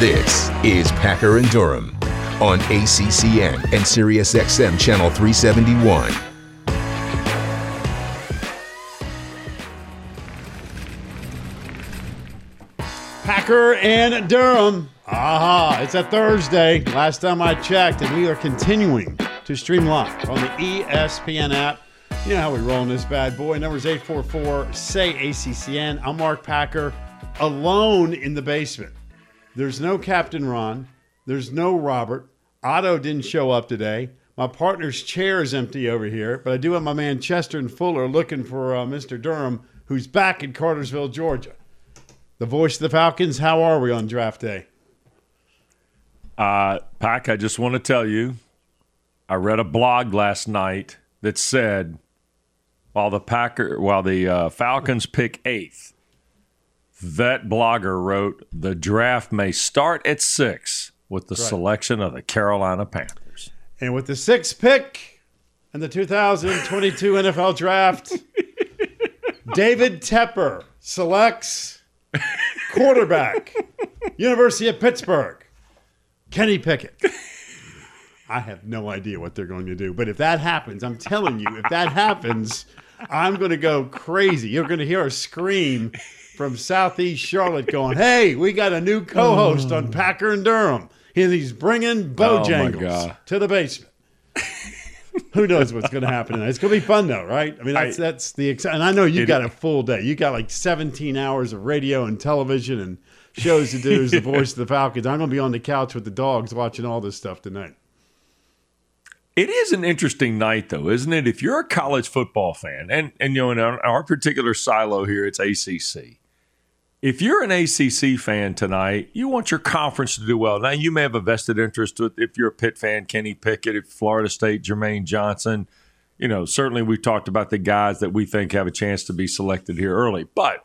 This is Packer and Durham on ACCN and SiriusXM Channel 371. Packer and Durham. Aha, it's a Thursday. Last time I checked, and we are continuing to stream live on the ESPN app. You know how we roll in this bad boy. Numbers 844 say ACCN. I'm Mark Packer, alone in the basement. There's no Captain Ron. There's no Robert. Otto didn't show up today. My partner's chair is empty over here, but I do have my man Chester and Fuller looking for uh, Mr. Durham, who's back in Cartersville, Georgia. The voice of the Falcons, how are we on draft day? Uh, Pack, I just want to tell you, I read a blog last night that said while the Packer, while the uh, Falcons pick eighth, that blogger wrote the draft may start at six with the Right. selection of the Carolina Panthers. And with the sixth pick in the 2022 NFL Draft, David Tepper selects quarterback, University of Pittsburgh, Kenny Pickett. I have no idea what they're going to do, but if that happens, I'm telling you, if that happens, I'm going to go crazy. You're going to hear a scream from Southeast Charlotte going, Hey, we got a new co host on hmm. Packer and Durham. And he's bringing Oh, Bojangles God. to the basement. Who knows what's going to happen tonight? It's going to be fun, though, right? I mean, that's I- that's the exci- and I know you got a full day. You got like 17 hours of radio and television and shows to do as the voice of the Falcons. I'm going to be on the couch with the dogs watching all this stuff tonight. It is an interesting night, though, isn't it? If you're a college football fan, and and you know, in our, our particular silo here, it's ACC. If you're an ACC fan tonight, you want your conference to do well. Now, you may have a vested interest with if you're a Pitt fan, Kenny Pickett, if Florida State, Jermaine Johnson. You know, certainly we've talked about the guys that we think have a chance to be selected here early. But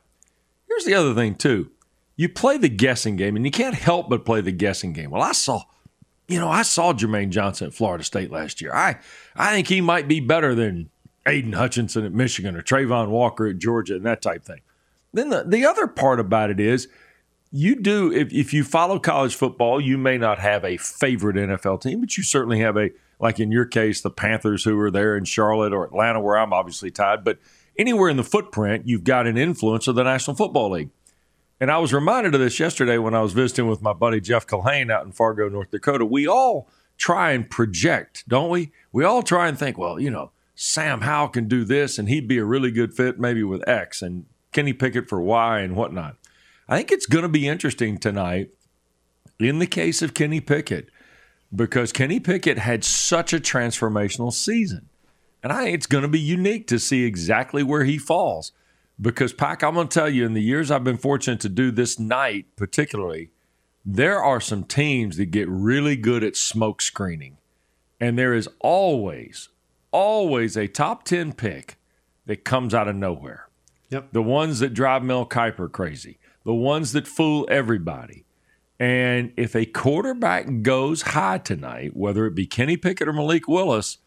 here's the other thing too: you play the guessing game, and you can't help but play the guessing game. Well, I saw you know, I saw Jermaine Johnson at Florida State last year. I, I think he might be better than Aidan Hutchinson at Michigan or Travon Walker at Georgia and that type thing. Then the, the other part about it is you do, if, if you follow college football, you may not have a favorite NFL team, but you certainly have a, like in your case, the Panthers who are there in Charlotte or Atlanta, where I'm obviously tied. But anywhere in the footprint, you've got an influence of the National Football League. And I was reminded of this yesterday when I was visiting with my buddy Jeff Culhane out in Fargo, North Dakota. We all try and project, don't we? We all try and think, well, you know, Sam Howell can do this and he'd be a really good fit maybe with X and Kenny Pickett for why and whatnot. I think it's going to be interesting tonight in the case of Kenny Pickett because Kenny Pickett had such a transformational season. And I it's going to be unique to see exactly where he falls. Because, Pac, I'm going to tell you, in the years I've been fortunate to do this night, particularly, there are some teams that get really good at smoke screening. And there is always, always a top 10 pick that comes out of nowhere. Yep. The ones that drive Mel Kiper crazy, the ones that fool everybody. And if a quarterback goes high tonight, whether it be Kenny Pickett or Malik Willis,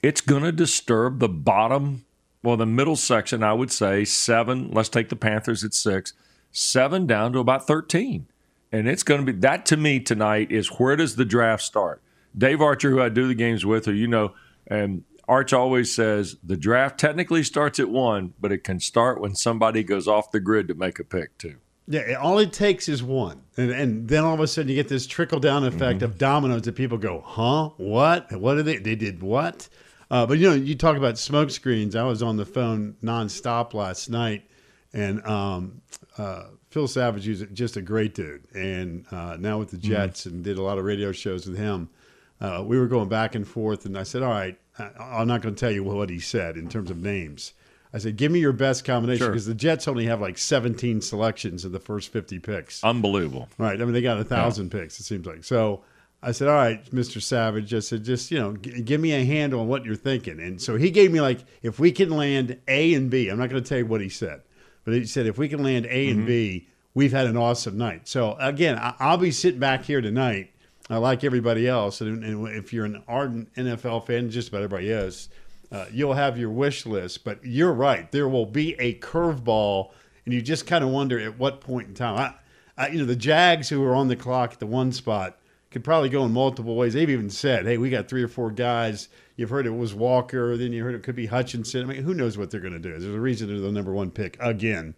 it's going to disturb the bottom, well, the middle section, I would say seven. Let's take the Panthers at six, seven down to about 13. And it's going to be that to me tonight is where does the draft start? Dave Archer, who I do the games with, or you know, and Arch always says the draft technically starts at one, but it can start when somebody goes off the grid to make a pick, too. Yeah, all it takes is one, and and then all of a sudden you get this trickle down effect of dominoes that people go, huh? What? What did they? They did what? Uh, but you know, you talk about smoke screens. I was on the phone nonstop last night, and um, uh, Phil Savage is just a great dude, and uh, now with the Jets, and did a lot of radio shows with him. Uh, we were going back and forth, and I said, "All right, I'm not going to tell you what he said in terms of names." I said, "Give me your best combination Sure. because the Jets only have like 17 selections in the first 50 picks." Unbelievable. Right. I mean, they got a thousand picks. It seems like. So I said, "All right, Mr. Savage." I said, "Just you know, g- give me a handle on what you're thinking." And so he gave me like, if we can land A and B, I'm not going to tell you what he said, but he said if we can land A and mm-hmm. B, we've had an awesome night. So again, I- I'll be sitting back here tonight, like everybody else, and, and if you're an ardent NFL fan, just about everybody is. Uh, you'll have your wish list, but you're right. There will be a curveball and you just kind of wonder at what point in time. I, I, you know, the Jags who were on the clock at the one spot could probably go in multiple ways. They've even said, "Hey, we got three or four guys." You've heard it was Walker, then you heard it could be Hutchinson. I mean, who knows what they're going to do? There's a reason they're the number one pick again.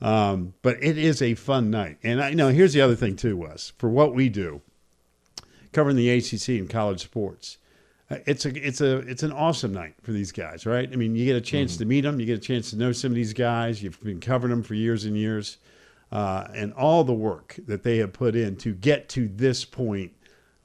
Um, but it is a fun night, and I you know here's the other thing too, Wes. For what we do, covering the ACC and college sports, uh, it's a it's a it's an awesome night for these guys, right? I mean, you get a chance mm-hmm. to meet them, you get a chance to know some of these guys. You've been covering them for years and years, uh, and all the work that they have put in to get to this point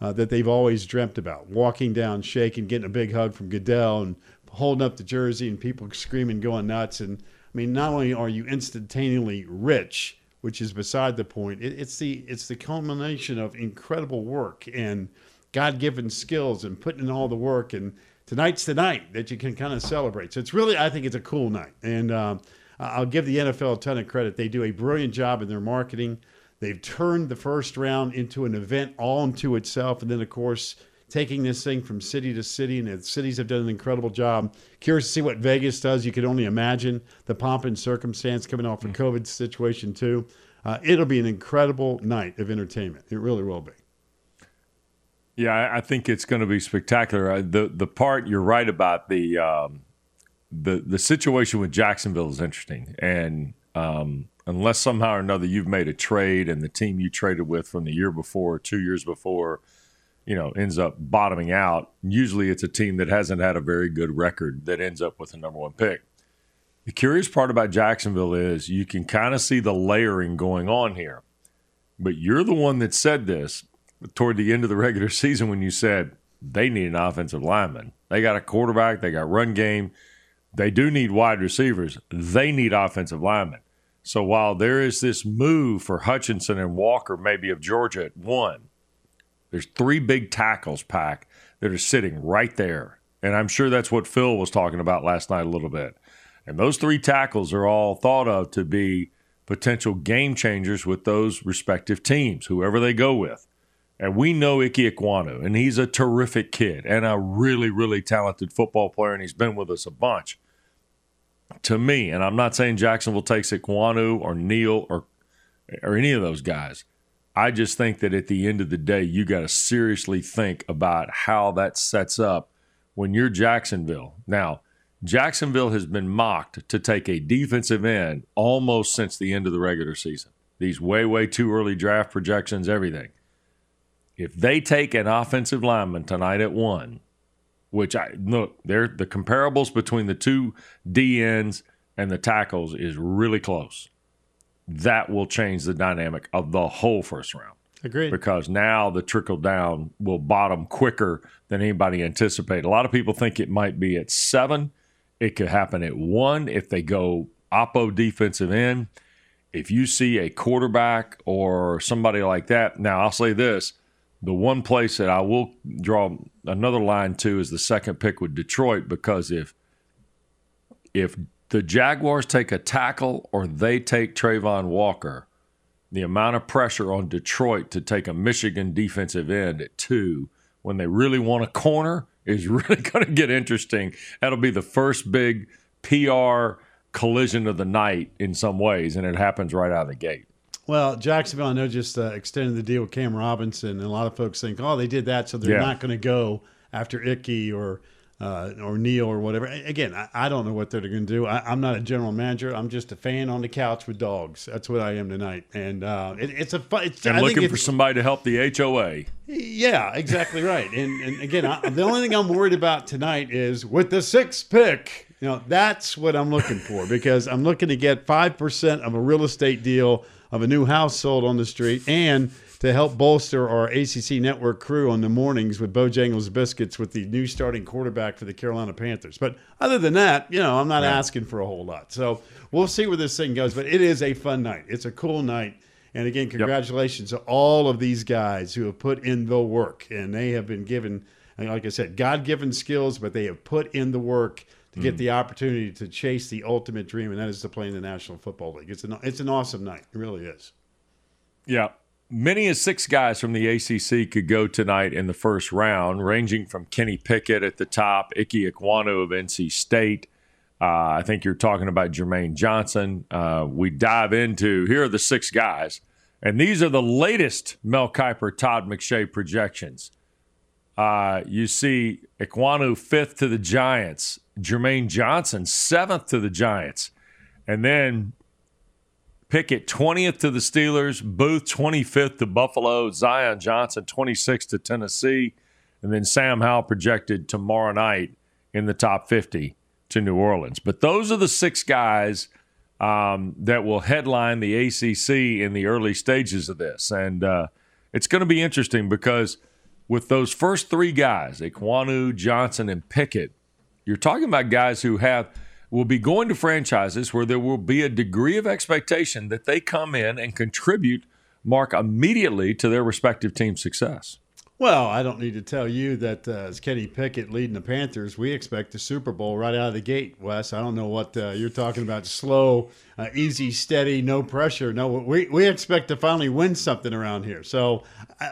uh, that they've always dreamt about. Walking down, shaking, getting a big hug from Goodell, and holding up the jersey, and people screaming, going nuts. And I mean, not only are you instantaneously rich, which is beside the point, it, it's the it's the culmination of incredible work and God-given skills and putting in all the work. And tonight's the night that you can kind of celebrate. So it's really, I think, it's a cool night. And um, I'll give the NFL a ton of credit. They do a brilliant job in their marketing. They've turned the first round into an event all unto itself. And then, of course, taking this thing from city to city, and the cities have done an incredible job. Curious to see what Vegas does. You can only imagine the pomp and circumstance coming off a COVID situation, too. Uh, it'll be an incredible night of entertainment. It really will be. Yeah, I think it's going to be spectacular. The the part you're right about the um, the the situation with Jacksonville is interesting, and um, unless somehow or another you've made a trade and the team you traded with from the year before, two years before, you know, ends up bottoming out, usually it's a team that hasn't had a very good record that ends up with a number one pick. The curious part about Jacksonville is you can kind of see the layering going on here. But you're the one that said this toward the end of the regular season when you said they need an offensive lineman. They got a quarterback, they got run game, they do need wide receivers, they need offensive linemen. So while there is this move for Hutchinson and Walker, maybe of Georgia at one, there's three big tackles pack that are sitting right there. And I'm sure that's what Phil was talking about last night a little bit. And those three tackles are all thought of to be potential game changers with those respective teams, whoever they go with. And we know Ike Ekwonu, and he's a terrific kid and a really, really talented football player, and he's been with us a bunch to me, and I'm not saying Jacksonville takes Ekwonu or Neal or or any of those guys. I just think that at the end of the day, you got to seriously think about how that sets up when you're Jacksonville. Now, Jacksonville has been mocked to take a defensive end almost since the end of the regular season. These way, way too early draft projections, everything. If they take an offensive lineman tonight at one, which I look, they're the comparables between the two DNs and the tackles is really close. That will change the dynamic of the whole first round. Agreed. Because now the trickle down will bottom quicker than anybody anticipated. A lot of people think it might be at seven. It could happen at one if they go oppo defensive end. If you see a quarterback or somebody like that, now I'll say this the one place that I will draw another line to is the second pick with Detroit because if if the Jaguars take a tackle or they take Travon Walker, the amount of pressure on Detroit to take a Michigan defensive end at two when they really want a corner is really going to get interesting. That'll be the first big PR collision of the night in some ways, and it happens right out of the gate. Well, Jacksonville, I know, just uh, extended the deal with Cam Robinson, and a lot of folks think, oh, they did that, so they're yeah. not going to go after Ickey or uh, or Neal or whatever. Again, I, I don't know what they're going to do. I, am not a general manager. I'm just a fan on the couch with dogs. That's what I am tonight. And uh, it, it's a fun. It's, and I looking for somebody to help the HOA. Yeah, exactly right. And and again, I, the only thing I'm worried about tonight is with the sixth pick. You know, that's what I'm looking for because I'm looking to get five percent of a real estate deal of a new house sold on the street and to help bolster our ACC network crew on the mornings with Bojangles Biscuits with the new starting quarterback for the Carolina Panthers. But other than that, you know, I'm not right. asking for a whole lot. So we'll see where this thing goes. But it is a fun night. It's a cool night. And again, congratulations yep. to all of these guys who have put in the work. And they have been given, like I said, God given skills, but they have put in the work to get mm. the opportunity to chase the ultimate dream, and that is to play in the National Football League. It's an it's an awesome night. It really is. Yeah. Many as six guys from the ACC could go tonight in the first round, ranging from Kenny Pickett at the top, Ike Ekwonu of NC State, Uh, I think you're talking about Jermaine Johnson. Uh, we dive into here are the six guys, and these are the latest Mel Kiper, Todd McShay projections. Uh, you see Ekwonu fifth to the Giants, Jermaine Johnson seventh to the Giants, and then Pickett 20th to the Steelers, Booth 25th to Buffalo, Zion Johnson 26th to Tennessee, and then Sam Howell projected tomorrow night in the top 50 to New Orleans. But those are the six guys um, that will headline the ACC in the early stages of this. And uh, it's going to be interesting because with those first three guys, Ekwonu, Johnson, and Pickett, you're talking about guys who have – will be going to franchises where there will be a degree of expectation that they come in and contribute, Mark, immediately to their respective team's success. Well, I don't need to tell you that uh, as Kenny Pickett leading the Panthers, we expect the Super Bowl right out of the gate, Wes. I don't know what uh, you're talking about slow, uh, easy, steady, no pressure. No, we, we expect to finally win something around here. So,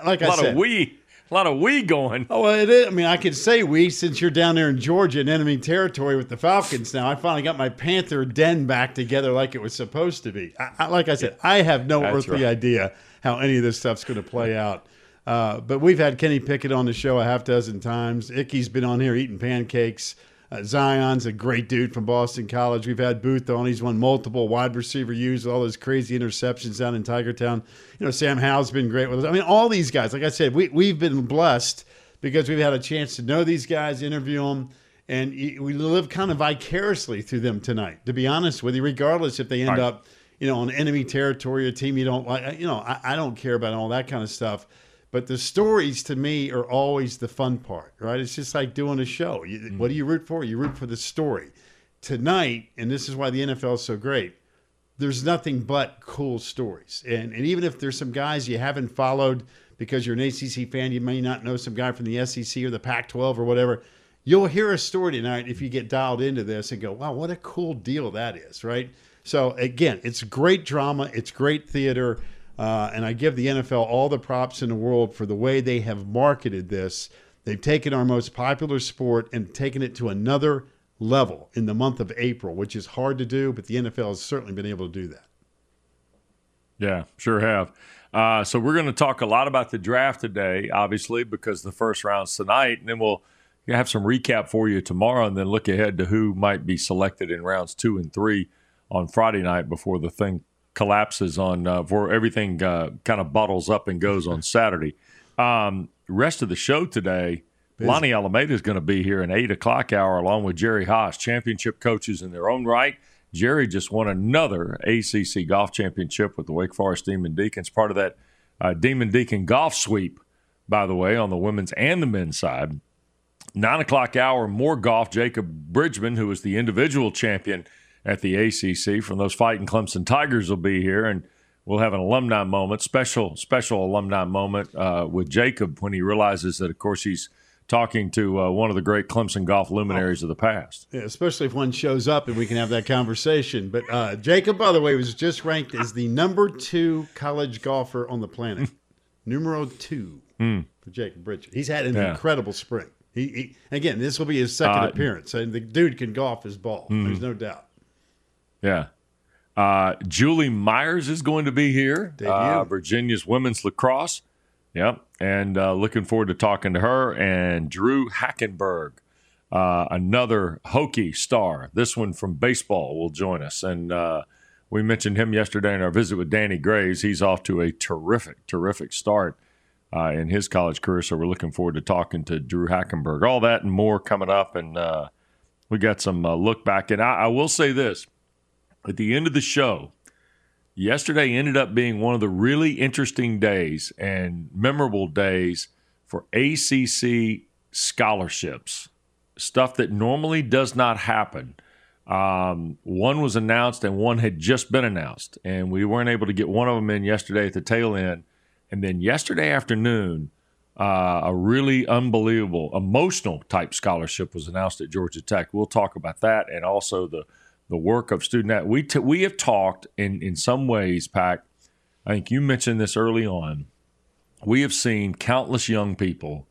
like I said, we a lot of we going. Oh, well, it is. I mean, I could say we since you're down there in Georgia in enemy territory with the Falcons now. I finally got my Panther den back together like it was supposed to be. I, I, like I said, I have no That's earthly right. idea how any of this stuff's going to play out. Uh, but we've had Kenny Pickett on the show a half dozen times. Ickey's been on here eating pancakes. Uh, Zion's a great dude from Boston College. We've had Booth on. He's won multiple wide receiver U's, all those crazy interceptions down in Tiger Town. You know, Sam Howell's been great with us. I mean, all these guys, like I said, we, we've been blessed because we've had a chance to know these guys, interview them, and we live kind of vicariously through them tonight, to be honest with you, regardless if they end right. up, you know, on enemy territory, a team you don't like. You know, I, I don't care about all that kind of stuff but the stories to me are always the fun part, right? It's just like doing a show. You, mm-hmm. What do you root for? You root for the story. Tonight, and this is why the NFL is so great, there's nothing but cool stories. And, and even if there's some guys you haven't followed because you're an ACC fan, you may not know some guy from the SEC or the Pac 12 or whatever. You'll hear a story tonight if you get dialed into this and go, wow, what a cool deal that is, right? So, again, it's great drama, it's great theater. Uh, and I give the NFL all the props in the world for the way they have marketed this. They've taken our most popular sport and taken it to another level in the month of April, which is hard to do, but the NFL has certainly been able to do that. Yeah, sure have. Uh, so we're going to talk a lot about the draft today, obviously, because the first round's tonight, and then we'll have some recap for you tomorrow, and then look ahead to who might be selected in rounds two and three on Friday night before the thing collapses on uh, before everything uh, kind of bottles up and goes on Saturday. Um, rest of the show today, Busy. Lonni Alameda is going to be here in eight o'clock hour along with Jerry Haas, championship coaches in their own right. Jerry just won another ACC golf championship with the Wake Forest Demon Deacons, part of that uh, Demon Deacon golf sweep, by the way, on the women's and the men's side. Nine o'clock hour, more golf. Jacob Bridgeman, who was the individual champion at the ACC from those fighting Clemson Tigers will be here, and we'll have an alumni moment, special special alumni moment uh, with Jacob when he realizes that, of course, he's talking to uh, one of the great Clemson golf luminaries of the past. Yeah, especially if one shows up and we can have that conversation. But uh, Jacob, by the way, was just ranked as the number two college golfer on the planet, numero two mm. for Jacob Bridges. He's had an yeah. incredible spring. He, he, again, this will be his second uh, appearance, and the dude can golf his ball. Mm. There's no doubt. Yeah. Uh, Julie Myers is going to be here. Uh, Virginia's women's lacrosse. Yep. And uh, looking forward to talking to her. And Drew Hackenberg, uh, another Hokie star. This one from baseball will join us. And uh, we mentioned him yesterday in our visit with Danny Graves. He's off to a terrific, terrific start uh, in his college career. So we're looking forward to talking to Drew Hackenberg. All that and more coming up. And we got some look back. And I, I will say this at the end of the show, yesterday ended up being one of the really interesting days and memorable days for ACC scholarships, stuff that normally does not happen. Um, one was announced and one had just been announced, and we weren't able to get one of them in yesterday at the tail end. And then yesterday afternoon, uh, a really unbelievable, emotional type scholarship was announced at Georgia Tech. We'll talk about that and also the the work of student. We t- we have talked in in some ways, Pack. I think you mentioned this early on. We have seen countless young people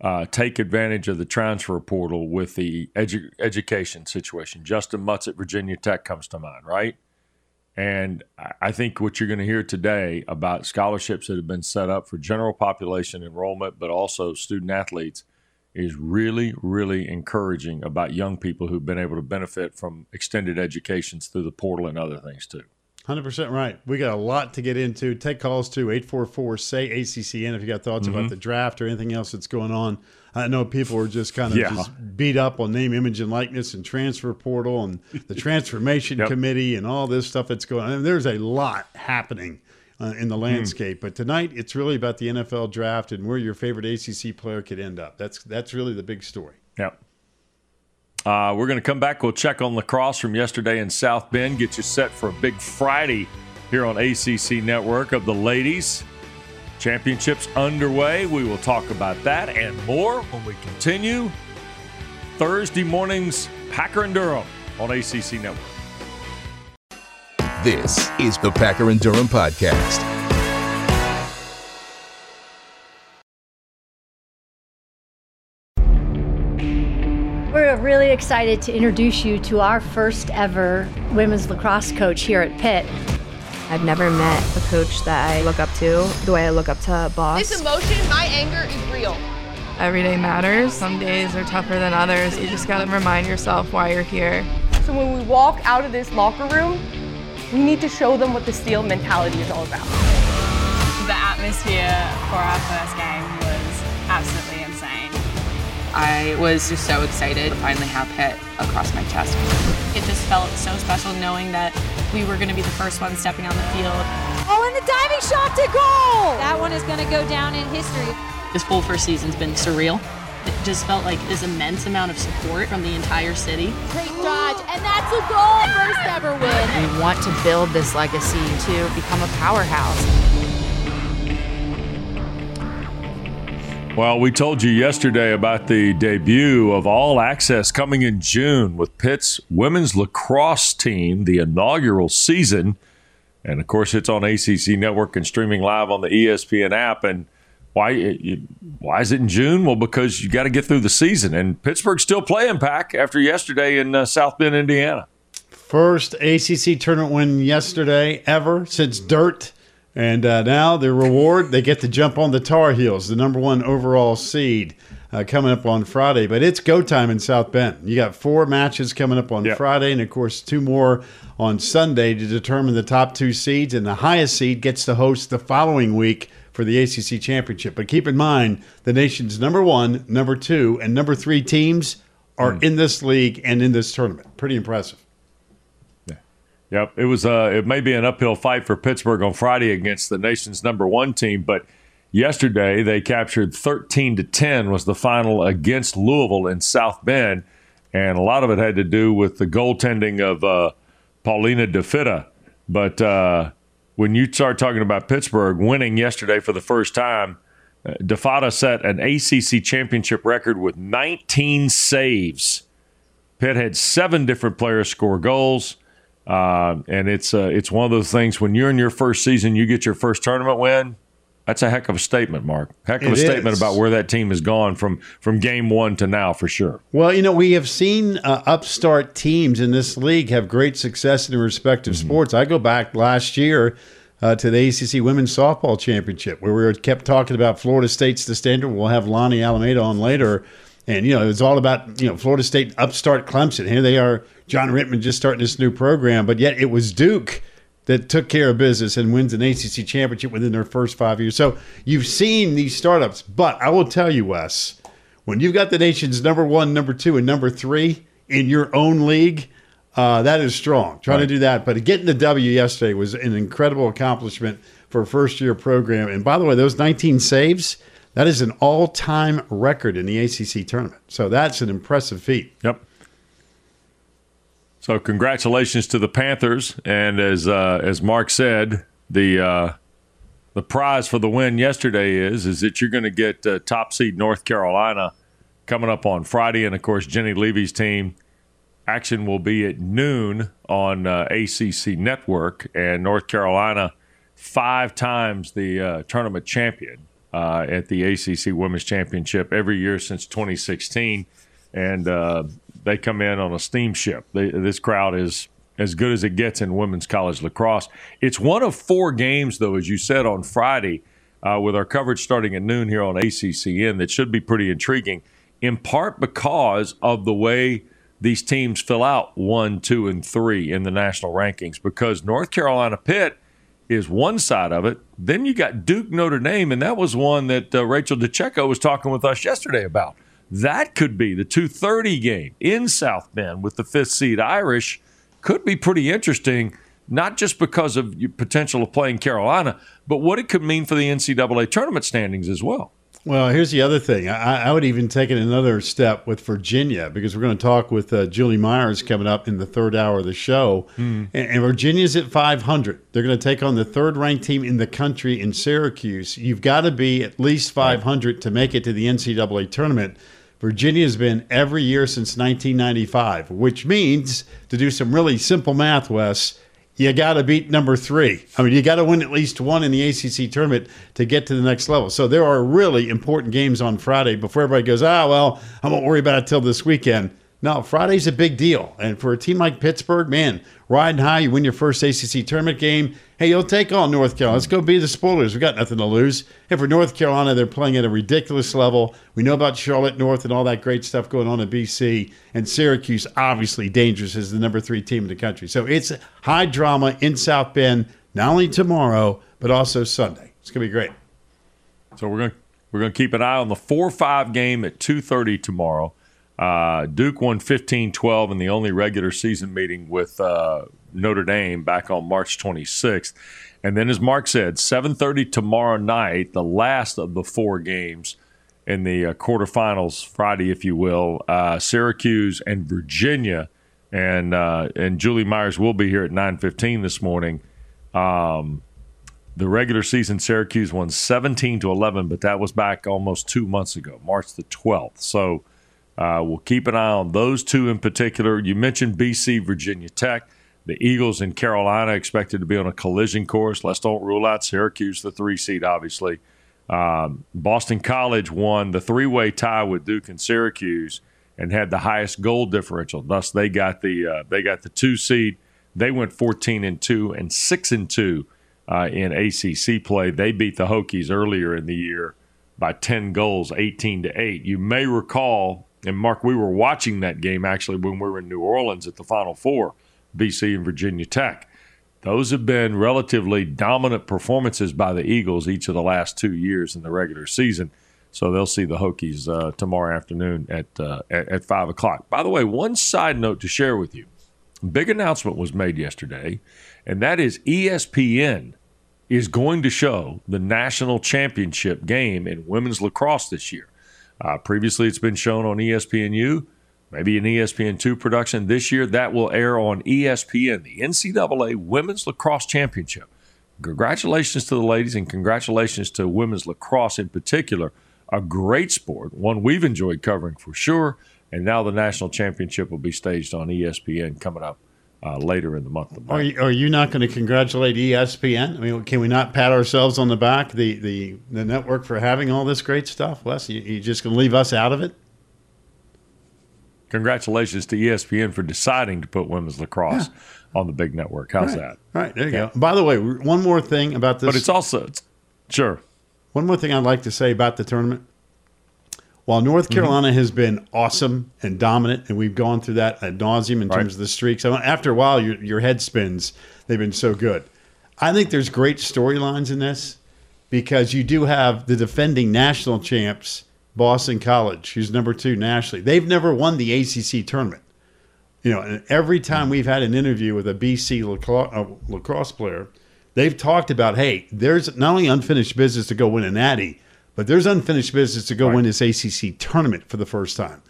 uh, take advantage of the transfer portal with the edu- education situation. Justin Mutts at Virginia Tech comes to mind, right? And I think what you're going to hear today about scholarships that have been set up for general population enrollment, but also student athletes, is really, really encouraging about young people who've been able to benefit from extended educations through the portal and other things too. 100% right. We got a lot to get into. Take calls to 844 say ACCN if you got thoughts mm-hmm. about the draft or anything else that's going on. I know people are just kind of yeah. just beat up on name, image, and likeness and transfer portal and the transformation yep. committee and all this stuff that's going on. I mean, there's a lot happening uh, in the landscape. Mm. But tonight, it's really about the NFL draft and where your favorite ACC player could end up. That's that's really the big story. Yep. Uh, we're going to come back. We'll check on lacrosse from yesterday in South Bend. Get you set for a big Friday here on ACC Network of the ladies. Championships underway. We will talk about that and more when we continue Thursday mornings, Packer and Durham on ACC Network. This is the Packer and Durham Podcast. We're really excited to introduce you to our first ever women's lacrosse coach here at Pitt. I've never met a coach that I look up to the way I look up to a boss. This emotion, my anger is real. Every day matters. Some days are tougher than others. You just gotta remind yourself why you're here. So when we walk out of this locker room, we need to show them what the steel mentality is all about. The atmosphere for our first game was absolutely insane. I was just so excited to finally have Pitt across my chest. It just felt so special knowing that we were going to be the first one stepping on the field. Oh, and the diving shot to goal! That one is going to go down in history. This whole first season's been surreal. It just felt like this immense amount of support from the entire city. Great dodge, and that's a goal! First ever win. We want to build this legacy to become a powerhouse. Well, we told you yesterday about the debut of All Access coming in June with Pitt's women's lacrosse team, the inaugural season. And of course, it's on ACC Network and streaming live on the ESPN app. And why why is it in June? Well, because you got to get through the season, and Pittsburgh's still playing pack after yesterday in uh, South Bend, Indiana. First ACC tournament win yesterday ever since Dirt, and uh, now the reward they get to jump on the Tar Heels, the number one overall seed. Uh, coming up on Friday, but it's go time in South Bend. You got four matches coming up on yep. Friday, and of course, two more on Sunday to determine the top two seeds. And the highest seed gets to host the following week for the ACC championship. But keep in mind, the nation's number one, number two, and number three teams are mm. in this league and in this tournament. Pretty impressive. Yeah. Yep. It was. Uh, it may be an uphill fight for Pittsburgh on Friday against the nation's number one team, but yesterday they captured 13 to 10 was the final against Louisville in South Bend, and a lot of it had to do with the goaltending of uh, Paulina DiFatta. But uh, when you start talking about Pittsburgh winning yesterday for the first time, uh, DiFatta set an ACC championship record with 19 saves. Pitt had seven different players score goals, uh, and it's uh, it's one of those things when you're in your first season, you get your first tournament win. That's a heck of a statement, Mark. Heck of it a statement about where that team has gone from from game one to now, for sure. Well, you know, we have seen uh, upstart teams in this league have great success in their respective mm-hmm. sports. I go back last year uh, to the ACC Women's Softball Championship, where we were kept talking about Florida State's the standard. We'll have Lonni Alameda on later. And, you know, it's all about, you know, Florida State upstart Clemson. Here they are, John Rittman just starting this new program, but yet it was Duke that took care of business and wins an ACC championship within their first five years. So you've seen these startups, but I will tell you, Wes, when you've got the nation's number one, number two, and number three in your own league, uh, that is strong. Trying right. to do that, but getting the W yesterday was an incredible accomplishment for a first year program. And by the way, those 19 saves, that is an all time record in the ACC tournament. So that's an impressive feat. Yep. So congratulations to the Panthers, and as uh, as Mark said, the uh, the prize for the win yesterday is is that you're going to get uh, top seed North Carolina coming up on Friday, and of course Jenny Levy's team. Action will be at noon on uh, ACC Network, and North Carolina, five times the uh, tournament champion, uh, at the ACC Women's Championship every year since 2016, and uh, they come in on a steamship. They, this crowd is as good as it gets in women's college lacrosse. It's one of four games, though, as you said on Friday, uh, with our coverage starting at noon here on ACCN, that should be pretty intriguing, in part because of the way these teams fill out one, two, and three in the national rankings. Because North Carolina Pitt is one side of it. Then you got Duke Notre Dame, and that was one that uh, Rachel DeCecco was talking with us yesterday about. That could be the 230 game in South Bend with the fifth seed Irish could be pretty interesting, not just because of your potential of playing Carolina, but what it could mean for the NCAA tournament standings as well. Well, here's the other thing. I, I, would even take it another step with Virginia because we're going to talk with uh, Julie Myers coming up in the third hour of the show. Mm. And, and, Virginia's at 500. They're going to take on the third ranked team in the country in Syracuse. You've got to be at least 500 right. to make it to the NCAA tournament. Virginia's been every year since 1995, which means to do some really simple math, Wes, you got to beat number three. I mean, you got to win at least one in the ACC tournament to get to the next level. So there are really important games on Friday before everybody goes, ah, well, I won't worry about it till this weekend. No, Friday's a big deal. And for a team like Pittsburgh, man, riding high, you win your first ACC tournament game. Hey, you'll take on North Carolina. Let's go be the spoilers. We've got nothing to lose. And for North Carolina, they're playing at a ridiculous level. We know about Charlotte North and all that great stuff going on in BC. And Syracuse, obviously dangerous as the number three team in the country. So it's high drama in South Bend, not only tomorrow, but also Sunday. It's going to be great. So we're going to we're going to keep an eye on the 4-5 game at 2:30 tomorrow. Uh, Duke won 15 12 in the only regular season meeting with uh, Notre Dame back on March 26th. And then, as Mark said, 7:30 tomorrow night, the last of the four games in the uh, quarterfinals, Friday, if you will, uh, Syracuse and Virginia, and uh, and Julie Myers will be here at 9:15 this morning. Um, the regular season, Syracuse won 17 to 11, but that was back almost two months ago, March the 12th. So uh, we'll keep an eye on those two in particular. You mentioned BC, Virginia Tech. The Eagles in Carolina expected to be on a collision course. Let's don't rule out Syracuse, the three seed, obviously. Um, Boston College won the three way tie with Duke and Syracuse and had the highest goal differential. Thus, they got the uh, they got the two seed. They went 14 and two and six and two uh, in ACC play. They beat the Hokies earlier in the year by 10 goals, 18 to eight. You may recall and Mark, we were watching that game actually when we were in New Orleans at the Final Four, BC and Virginia Tech. Those have been relatively dominant performances by the Eagles each of the last two years in the regular season. So they'll see the Hokies uh, tomorrow afternoon at, uh, at, at five o'clock. By the way, one side note to share with you: big announcement was made yesterday, and that is ESPN is going to show the national championship game in women's lacrosse this year. Uh, previously, it's been shown on ESPNU, maybe an ESPN2 production. This year, that will air on ESPN, the NCAA Women's Lacrosse Championship. Congratulations to the ladies and congratulations to women's lacrosse in particular. A great sport, one we've enjoyed covering for sure. And now the national championship will be staged on ESPN coming up uh, later in the month of March. Are you, are you not going to congratulate ESPN? I mean, can we not pat ourselves on the back, the the, the network, for having all this great stuff? Wes, you, you just going to leave us out of it? Congratulations to ESPN for deciding to put women's lacrosse yeah. on the big network. How's right. that? All right, there you yeah. go. By the way, one more thing about this. But it's also, it's, sure. One more thing I'd like to say about the tournament. While North mm-hmm. Carolina mm-hmm. has been awesome and dominant, and we've gone through that ad nauseum in right. terms of the streaks, after a while, your, your head spins. They've been so good. I think there's great storylines in this because you do have the defending national champs, Boston College, who's number two nationally. They've never won the ACC tournament. You know, and every time we've had an interview with a BC lacrosse, uh, lacrosse player, they've talked about, hey, there's not only unfinished business to go win a natty, but there's unfinished business to go right. win this ACC tournament for the first time.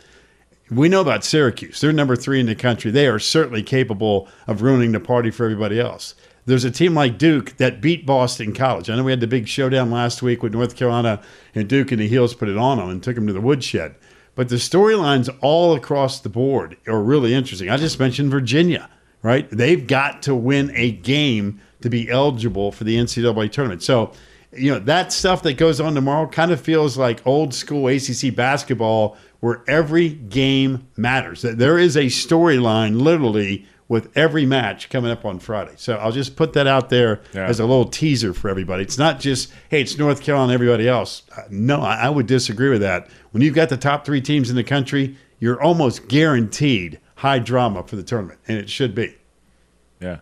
We know about Syracuse. They're number three in the country. They are certainly capable of ruining the party for everybody else. There's a team like Duke that beat Boston College. I know we had the big showdown last week with North Carolina and Duke, and the Heels put it on them and took them to the woodshed. But the storylines all across the board are really interesting. I just mentioned Virginia, right? They've got to win a game to be eligible for the NCAA tournament. So you know, that stuff that goes on tomorrow kind of feels like old school ACC basketball where every game matters. There is a storyline literally with every match coming up on Friday. So I'll just put that out there Yeah. as a little teaser for everybody. It's not just, hey, it's North Carolina and everybody else. Uh, No, I, I would disagree with that. When you've got the top three teams in the country, you're almost guaranteed high drama for the tournament, and it should be. Yeah.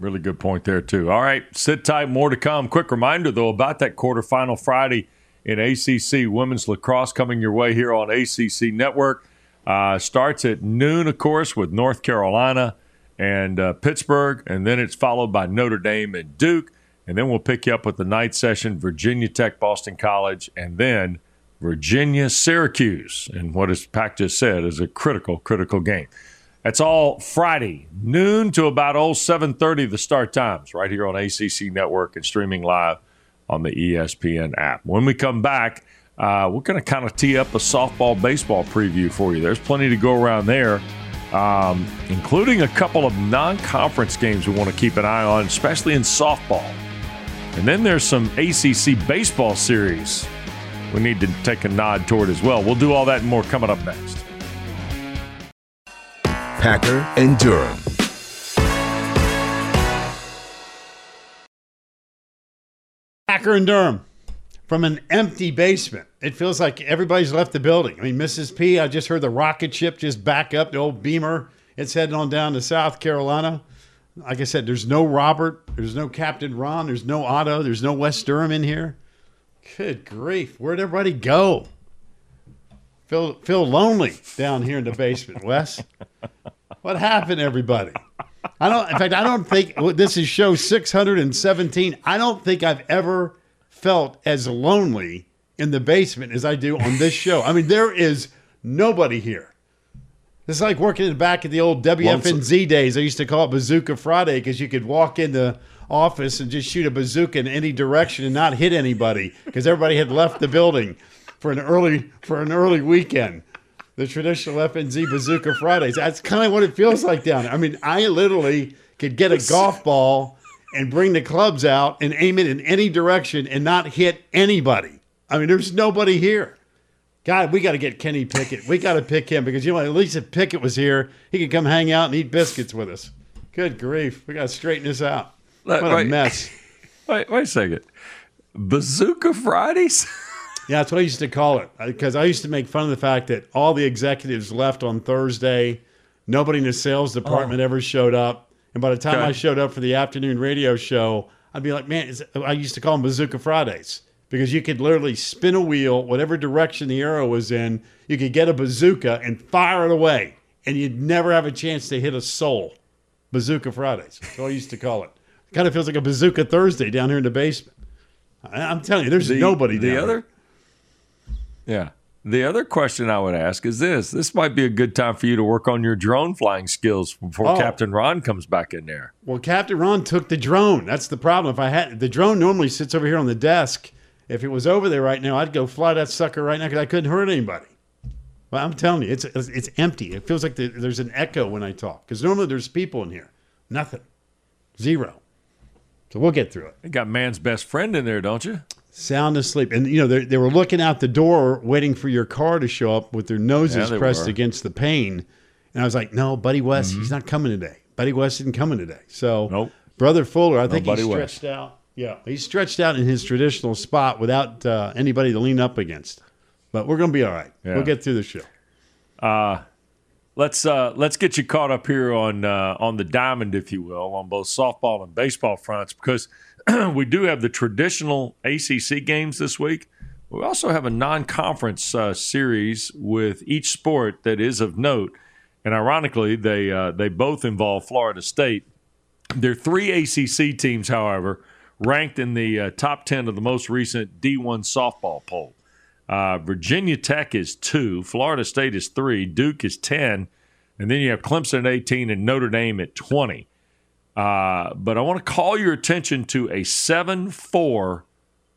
Really good point there, too. All right, sit tight. More to come. Quick reminder, though, about that quarterfinal Friday in ACC women's lacrosse coming your way here on ACC Network. Uh, starts at noon, of course, with North Carolina and uh, Pittsburgh, and then it's followed by Notre Dame and Duke. And then we'll pick you up with the night session, Virginia Tech, Boston College, and then Virginia, Syracuse. And what as Pac just said is a critical, critical game. That's all Friday, noon to about oh seven thirty. the start times, right here on ACC Network and streaming live on the ESPN app. When we come back, uh, we're going to kind of tee up a softball baseball preview for you. There's plenty to go around there, um, including a couple of non conference games we want to keep an eye on, especially in softball. And then there's some ACC baseball series we need to take a nod toward as well. We'll do all that and more coming up next. Packer and Durham. Packer and Durham from an empty basement. It feels like everybody's left the building. I mean, Mrs. P, I just heard the rocket ship just back up, the old Beamer. It's heading on down to South Carolina. Like I said, there's no Robert, there's no Captain Ron, there's no Otto, there's no Wes Durham in here. Good grief. Where'd everybody go? Feel feel lonely down here in the basement, Wes. What happened, everybody? I don't. In fact, I don't think well, this is show 617. I don't think I've ever felt as lonely in the basement as I do on this show. I mean, there is nobody here. It's like working in the back of the old WFNZ days. I used to call it Bazooka Friday because you could walk in the office and just shoot a bazooka in any direction and not hit anybody because everybody had left the building for an early for an early weekend. The traditional FNZ Bazooka Fridays. That's kind of what it feels like down there. I mean, I literally could get a golf ball and bring the clubs out and aim it in any direction and not hit anybody. I mean, there's nobody here. God, we got to get Kenny Pickett. We got to pick him because you know at least if Pickett was here, he could come hang out and eat biscuits with us. Good grief, we got to straighten this out. Look, What a wait. mess. Wait, wait a second. Bazooka Fridays? Yeah, that's what I used to call it uh, because I used to make fun of the fact that all the executives left on Thursday. Nobody in the sales oh. department ever showed up. And by the time Okay. I showed up for the afternoon radio show, I'd be like, man, is, I used to call them Bazooka Fridays because you could literally spin a wheel, whatever direction the arrow was in, you could get a bazooka and fire it away. And you'd never have a chance to hit a soul. Bazooka Fridays. That's what I used to call it. it Kind of feels like a Bazooka Thursday down here in the basement. I'm telling you, there's The- nobody The down other, here. Yeah. The other question I would ask is this: This might be a good time for you to work on your drone flying skills before Oh. Captain Ron comes back in there. Well, Captain Ron took the drone. That's the problem. If I had the drone, normally sits over here on the desk. If it was over there right now, I'd go fly that sucker right now because I couldn't hurt anybody. Well, I'm telling you, it's it's, empty. It feels like the, there's an echo when I talk because normally there's people in here. Nothing, zero. So we'll get through it. You got man's best friend in there, don't you? Sound asleep, and you know they they were looking out the door, waiting for your car to show up with their noses Yeah, pressed were. against the pane. And I was like, "No, Buddy West, he's not coming today. Buddy West isn't coming today." So. Nope. Brother Fuller, I think Buddy he's West. stretched out. Yeah, he's stretched out in his traditional spot without uh, anybody to lean up against. But we're gonna be all right. Yeah. We'll get through the show. Uh, let's uh, let's get you caught up here on uh, on the diamond, if you will, on both softball and baseball fronts, because we do have the traditional ACC games this week. We also have a non-conference uh, series with each sport that is of note, and ironically, they uh, they both involve Florida State. There are three ACC teams, however, ranked in the uh, top ten of the most recent D1 softball poll. Uh, Virginia Tech is two, Florida State is three, Duke is 10, and then you have Clemson at 18 and Notre Dame at 20. Uh, but I want to call your attention to a 7 4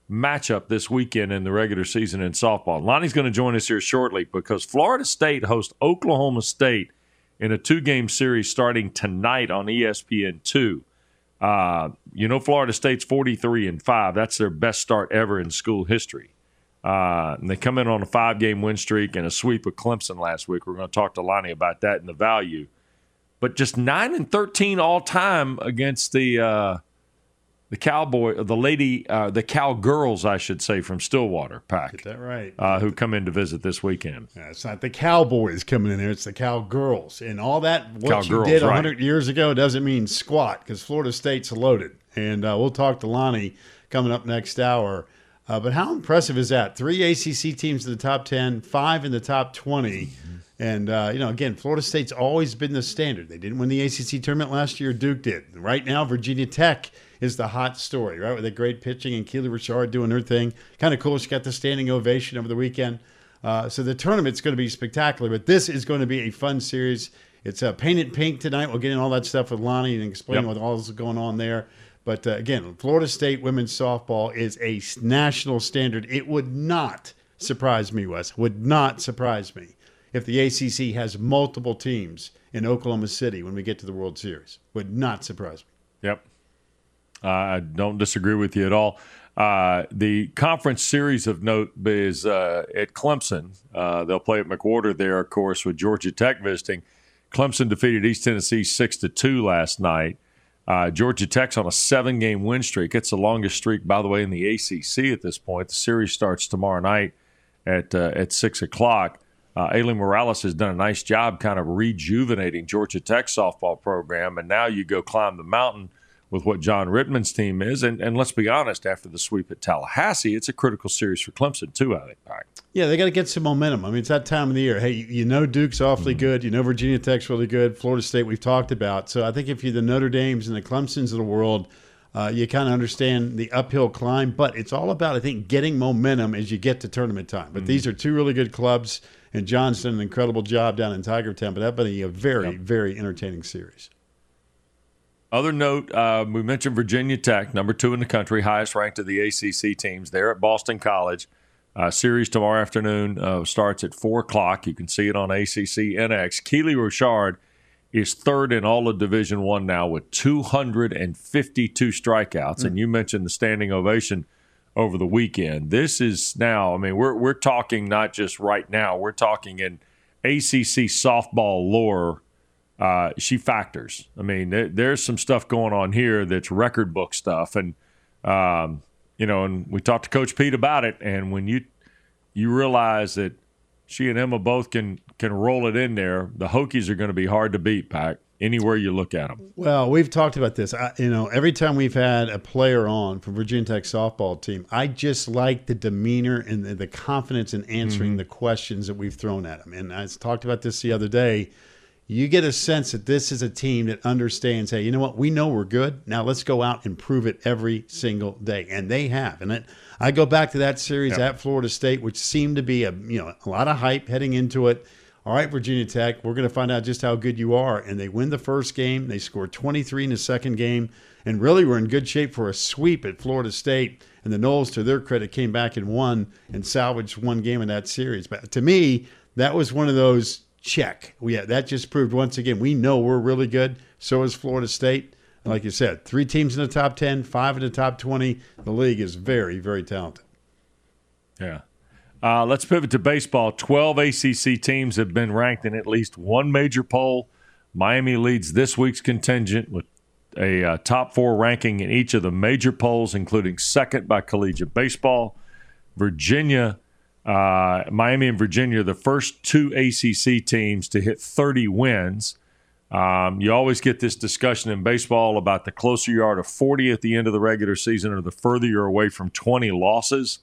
matchup this weekend in the regular season in softball. Lonni's going to join us here shortly because Florida State hosts Oklahoma State in a two game series starting tonight on E ESPN2. Uh, you know, Florida State's 43 and 5. That's their best start ever in school history. Uh, and they come in on a five game win streak and a sweep of Clemson last week. We're going to talk to Lonnie about that and the value. But just 9 and 13 all time against the. Uh, the cowboy, the lady, uh, the cowgirls, I should say, from Stillwater Pack. Get that right. Uh, who come in to visit this weekend. Yeah, it's not the cowboys coming in there; it's the cowgirls. And all that what Cowgirls, you did right. 100 years ago doesn't mean squat because Florida State's loaded. And uh, we'll talk to Lonni coming up next hour. Uh, but how impressive is that? Three ACC teams in the top 10, five in the top 20. And, uh, you know, again, Florida State's always been the standard. They didn't win the ACC tournament last year. Duke did. Right now, Virginia Tech is the hot story, right? With the great pitching and Keely Rochard doing her thing. Kind of cool. She got the standing ovation over the weekend. Uh, so the tournament's going to be spectacular, but this is going to be a fun series. It's uh, painted pink tonight. We'll get in all that stuff with Lonni and explain Yep. what all is going on there. But uh, again, Florida State women's softball is a national standard. It would not surprise me, Wes. Would not surprise me if the ACC has multiple teams in Oklahoma City when we get to the World Series. Would not surprise me. Yep. Uh, I don't disagree with you at all. Uh, the conference series of note is uh, at Clemson. Uh, they'll play at McWhorter there, of course, with Georgia Tech visiting. Clemson defeated East Tennessee six to two last night. Uh, Georgia Tech's on a seven-game win streak. It's the longest streak, by the way, in the ACC at this point. The series starts tomorrow night at uh, at six o'clock. Uh, Aileen Morales has done a nice job, kind of rejuvenating Georgia Tech softball program, and now you go climb the mountain with what John Rittman's team is. And, and let's be honest, after the sweep at Tallahassee, it's a critical series for Clemson too. I think. Yeah, they got to get some momentum. I mean, it's that time of the year. Hey, you, know Duke's awfully good. You know Virginia Tech's really good. Florida State we've talked about. So I think if you're the Notre Dames and the Clemsons of the world, uh, you kind of understand the uphill climb. But it's all about, I think, getting momentum as you get to tournament time. But these are two really good clubs, and John's done an incredible job down in Tiger Town. But that'll be a very, very entertaining series. Other note, uh, we mentioned Virginia Tech, number two in the country, highest ranked of the ACC teams. They're at Boston College. Uh, series tomorrow afternoon uh, starts at 4 o'clock. You can see it on ACC NX. Keely Rochard is third in all of Division One now with 252 strikeouts. And you mentioned the standing ovation over the weekend. This is now, I mean, we're, we're talking not just right now, we're talking in ACC softball lore uh, she factors. I mean, there, there's some stuff going on here that's record book stuff, and um, you know, and we talked to Coach Pete about it. And when you you realize that she and Emma both can can roll it in there, the Hokies are going to be hard to beat. Pack anywhere you look at them. Well, we've talked about this. I, you know, every time we've had a player on from Virginia Tech softball team, I just like the demeanor and the, the confidence in answering the questions that we've thrown at them. And I talked about this the other day. You get a sense that this is a team that understands. Hey, you know what? We know we're good. Now let's go out and prove it every single day, and they have. And it, I go back to that series at Florida State, which seemed to be a you know a lot of hype heading into it. All right, Virginia Tech, we're going to find out just how good you are. And they win the first game. They score 23 in the second game. And really were in good shape for a sweep at Florida State. And the Noles, to their credit, came back and won and salvaged one game in that series. But to me, that was one of those check. We that just proved once again we know we're really good. So is Florida State. Like you said, three teams in the top 10, five in the top 20. The league is very, very talented. Yeah. Uh, let's pivot to baseball. 12 ACC teams have been ranked in at least one major poll. Miami leads this week's contingent with a uh, top four ranking in each of the major polls, including second by collegiate baseball. Virginia, uh, Miami and Virginia the first two ACC teams to hit 30 wins. Um, you always get this discussion in baseball about the closer you are to 40 at the end of the regular season or the further you're away from 20 losses.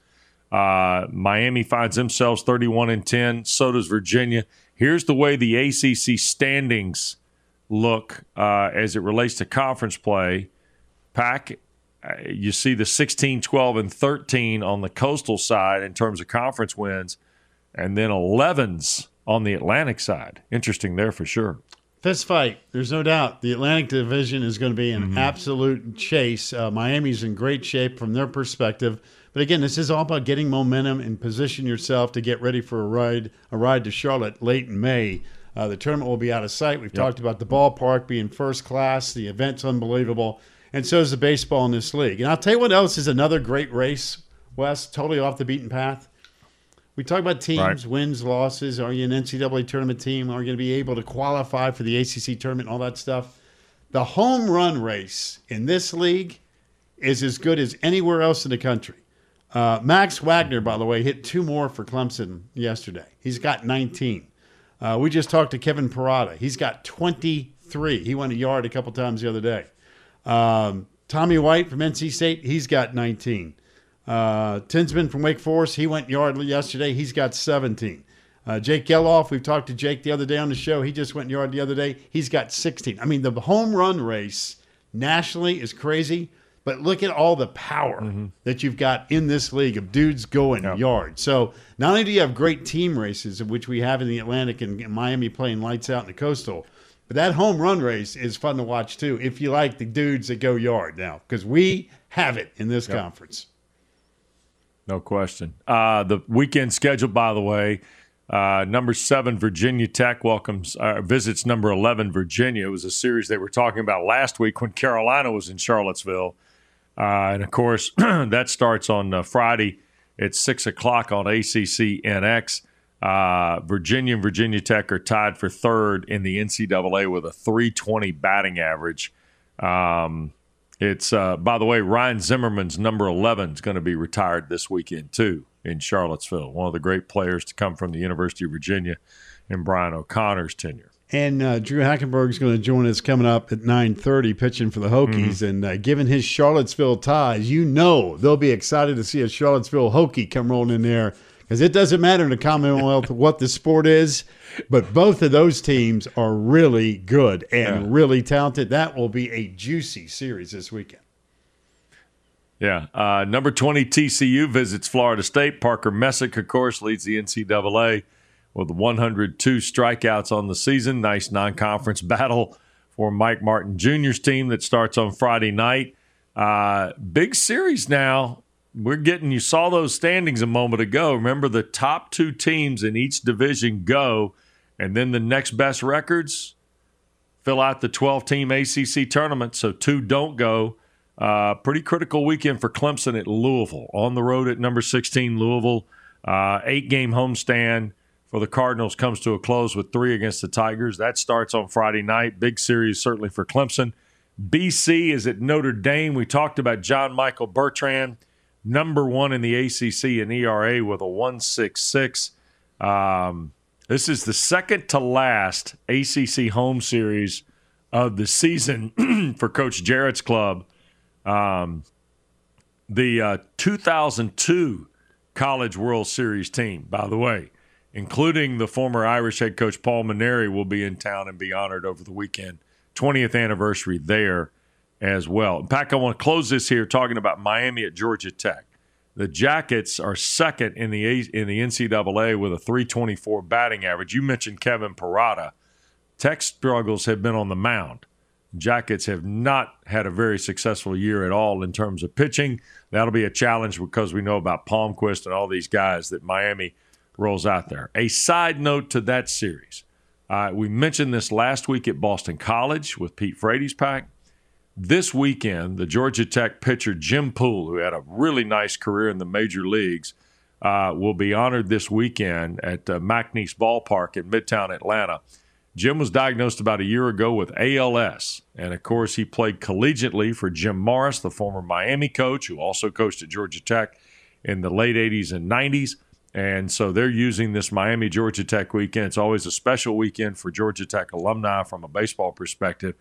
Uh, Miami finds themselves 31 and 10. So does Virginia. Here's the way the ACC standings look uh, as it relates to conference play. Pack, you see the 16, 12, and 13 on the coastal side in terms of conference wins, and then 11s on the Atlantic side. Interesting there for sure. Fist fight. There's no doubt. The Atlantic Division is going to be an absolute chase. Uh, Miami's in great shape from their perspective. But again, this is all about getting momentum and position yourself to get ready for a ride, a ride to Charlotte late in May. Uh, the tournament will be out of sight. We've talked about the ballpark being first class. The event's unbelievable. And so is the baseball in this league. And I'll tell you what else is another great race, Wes, totally off the beaten path. We talk about teams, Right. wins, losses. Are you an NCAA tournament team? Are you going to be able to qualify for the ACC tournament and all that stuff? The home run race in this league is as good as anywhere else in the country. Uh, Max Wagner, by the way, hit two more for Clemson yesterday. He's got 19. Uh, we just talked to Kevin Parada. He's got 23. He went a yard a couple times the other day. Um, Tommy White from NC State, he's got 19. Uh, Tinsman from Wake Forest, he went yard yesterday. He's got 17. Uh, Jake Gelof, we've talked to Jake the other day on the show. He just went yard the other day. He's got 16. I mean, the home run race nationally is crazy, but look at all the power that you've got in this league of dudes going yard. So not only do you have great team races, which we have in the Atlantic and Miami playing lights out in the coastal, but that home run race is fun to watch too if you like the dudes that go yard now, because we have it in this conference. No question. Uh, the weekend schedule, by the way, uh, number seven Virginia Tech welcomes uh, visits number eleven Virginia. It was a series they were talking about last week when Carolina was in Charlottesville, uh, and of course that starts on uh, Friday at six o'clock on ACC NX. Uh, Virginia and Virginia Tech are tied for third in the NCAA with a 320 batting average. Um, it's uh, by the way, Ryan Zimmerman's number 11 is going to be retired this weekend too in Charlottesville. One of the great players to come from the University of Virginia in Brian O'Connor's tenure. And uh, Drue Hackenberg is going to join us coming up at 9.30 pitching for the Hokies. And uh, given his Charlottesville ties, you know they'll be excited to see a Charlottesville Hokie come rolling in there because it doesn't matter in the Commonwealth what the sport is, but both of those teams are really good and really talented. That will be a juicy series this weekend. Yeah. Uh, number 20 TCU visits Florida State. Parker Messick, of course, leads the NCAA with 102 strikeouts on the season. Nice non conference battle for Mike Martin Jr.'s team that starts on Friday night. Uh, big series now. We're getting, you saw those standings a moment ago. Remember, the top two teams in each division go, and then the next best records fill out the 12 team ACC tournament. So two don't go. Uh, pretty critical weekend for Clemson at Louisville. On the road at number 16, Louisville. Uh, eight game homestand for the Cardinals comes to a close with three against the Tigers. That starts on Friday night. Big series, certainly for Clemson. BC is at Notre Dame. We talked about John Michael Bertrand, number one in the ACC in ERA with a 166. Um, this is the second to last ACC home series of the season for Coach Jarrett's club. Um, the uh, 2002 College World Series team, by the way, including the former Irish head coach Paul Mainieri, will be in town and be honored over the weekend. 20th anniversary there as well. In fact, I want to close this here talking about Miami at Georgia Tech. The Jackets are second in the in the NCAA with a 324 batting average. You mentioned Kevin Parada. Tech struggles have been on the mound. Jackets have not had a very successful year at all in terms of pitching. That'll be a challenge because we know about Palmquist and all these guys that Miami rolls out there. A side note to that series. Uh, we mentioned this last week at Boston College with Pete Frates pack. This weekend, the Georgia Tech pitcher Jim Poole, who had a really nice career in the major leagues, uh, will be honored this weekend at uh, Mac Nease Ballpark in Midtown Atlanta. Jim was diagnosed about a year ago with ALS. And of course, he played collegiately for Jim Morris, the former Miami coach, who also coached at Georgia Tech in the late 80s and 90s. And so they're using this Miami Georgia Tech weekend. It's always a special weekend for Georgia Tech alumni from a baseball perspective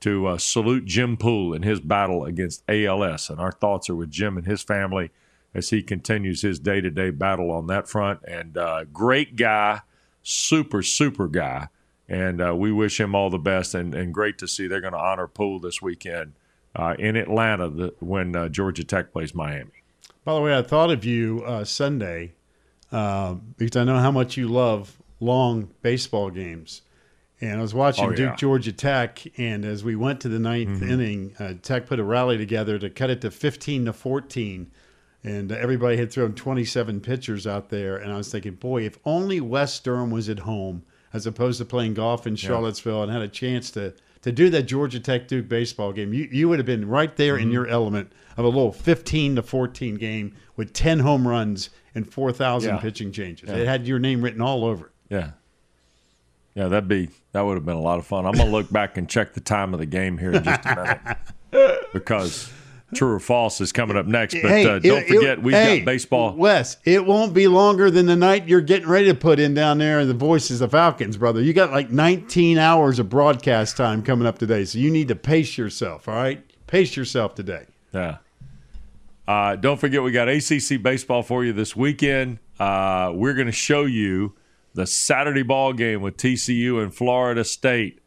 to uh, salute Jim Poole in his battle against ALS. And our thoughts are with Jim and his family as he continues his day to day battle on that front. And uh, great guy, super, super guy. And uh, we wish him all the best. And, and great to see they're going to honor Poole this weekend uh, in Atlanta the, when uh, Georgia Tech plays Miami. By the way, I thought of you uh, Sunday because I know how much you love long baseball games. And I was watching Oh, yeah. Duke Georgia Tech, and as we went to the 9th Mm-hmm. inning, uh, Tech put a rally together to cut it to 15 to 14. And everybody had thrown 27 pitchers out there. And I was thinking, boy, if only Wes Durham was at home as opposed to playing golf in Charlottesville and had a chance to, to do that Georgia Tech Duke baseball game, you, you would have been right there Mm-hmm. in your element of a little 15 to 14 game with 10 home runs and 4,000 Yeah. pitching changes. Yeah. It had your name written all over it. Yeah. Yeah, that'd be that would have been a lot of fun. I'm gonna look back and check the time of the game here in just a minute because true or false is coming up next. But uh, don't it- forget it- we've hey, got baseball. Wes, it won't be longer than the night you're getting ready to put in down there in the voices of Falcons, brother. You got like 19 hours of broadcast time coming up today, so you need to pace yourself. All right, pace yourself today. Yeah. Uh, don't forget, we got ACC baseball for you this weekend. Uh, we're going to show you the Saturday ball game with TCU and Florida State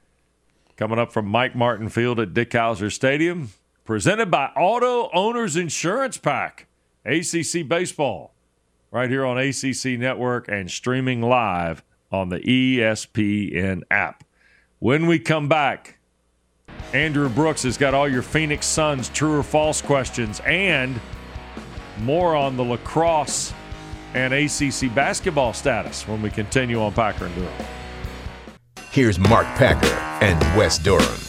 coming up from Mike Martin Field at Dick Howser Stadium, presented by Auto Owners Insurance Pack. ACC baseball right here on ACC Network and streaming live on the ESPN app. When we come back, Andrew Brooks has got all your Phoenix Suns true or false questions and more on the lacrosse and ACC basketball status when we continue on Packer and Durham. Here's Mark Packer and Wes Durham.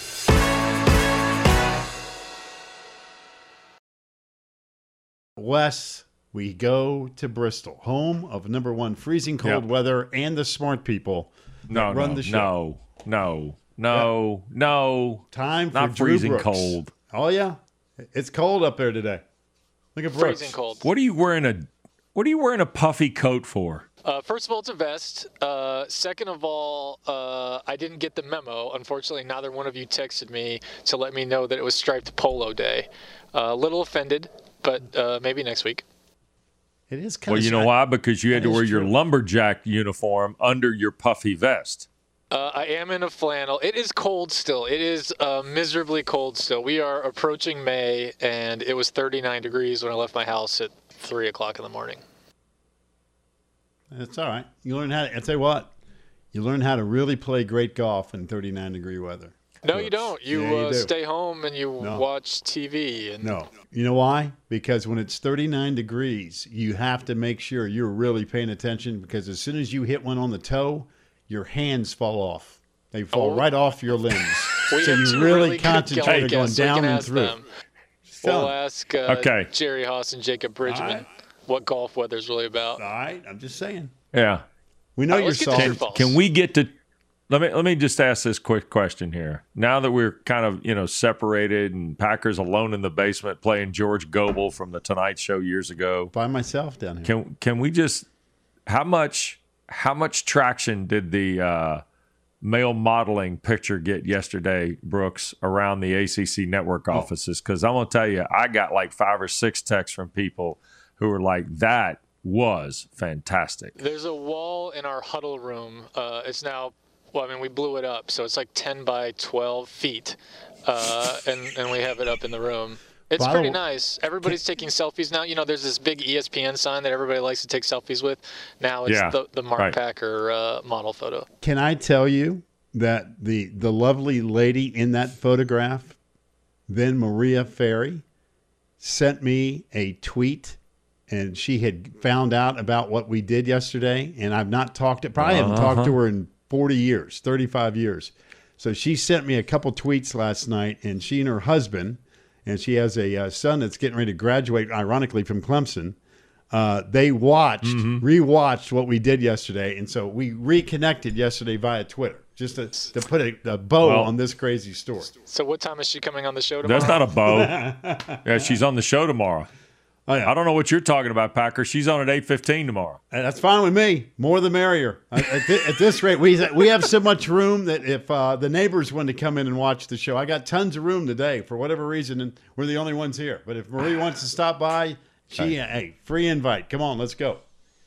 Wes, we go to Bristol, home of number one freezing cold Yep. weather and the smart people that No, run no, the show. no, no, no, no. Time for Not Drew freezing Brooks. cold. Oh yeah, it's cold up there today. Look at Brooks. Freezing cold. What are you wearing a What are you wearing a puffy coat for? Uh, first of all, it's a vest. Uh, second of all, uh, I didn't get the memo. Unfortunately, neither one of you texted me to let me know that it was striped polo day. A little offended, but uh, maybe next week. It is kind of Well, you know why? Because you had That to wear your true. lumberjack uniform under your puffy vest. Uh, I am in a flannel. It is cold still. It is uh, miserably cold still. We are approaching May, and it was 39 degrees when I left my house at 3 o'clock in the morning. It's all right. You learn how to. I tell you what, you learn how to really play great golf in 39 degree weather. No, you don't. You, Yeah, you uh, do. stay home and you No. watch TV. And No. You know why? Because when it's 39 degrees, you have to make sure you're really paying attention because as soon as you hit one on the toe, your hands fall off. They fall Oh. right off your limbs. We so you really, really good concentrate on going down and ask through. them. We'll 'em. ask uh, Okay. Jerry Haas and Jacob Bridgeman right. What golf weather's really about. All right, I'm just saying. Yeah. We know All right, you're let's soft. true. Can we get to let me let me just ask this quick question here. Now that we're kind of, you know, separated and Packers alone in the basement playing George Gobel from the Tonight Show years ago. By myself down here. Can can we just how much how much traction did the uh male modeling picture get yesterday, Brooks, around the ACC network Oh. offices? Because I'm gonna tell you, I got like five or six texts from people who were like, "That was fantastic." There's a wall in our huddle room. Uh, it's now, well, I mean, we blew it up, so it's like 10 by 12 feet, uh, and and we have it up in the room. It's By pretty w- nice. Everybody's taking selfies now. You know, there's this big ESPN sign that everybody likes to take selfies with. Now it's Yeah, the, the Mark right. Packer uh, model photo. Can I tell you that the the lovely lady in that photograph, then Maria Ferry, sent me a tweet, and she had found out about what we did yesterday, and I've not talked to probably haven't talked to her in forty years, thirty five years. So she sent me a couple tweets last night, and she and her husband, and she has a uh, son that's getting ready to graduate, ironically from Clemson. Uh, they watched, rewatched what we did yesterday, and so we reconnected yesterday via Twitter, just to, to put a, a bow Well- on this crazy story. So what time is she coming on the show tomorrow? That's not a bow. yeah, she's on the show tomorrow. Oh, yeah. I don't know what you're talking about, Packer. She's on at eight fifteen tomorrow. And that's fine with me. More the merrier. At, at thi- at this rate, we we have so much room that if uh, the neighbors want to come in and watch the show, I got tons of room today for whatever reason, and we're the only ones here. But if Marie wants to stop by, she hey, free invite. Come on, let's go.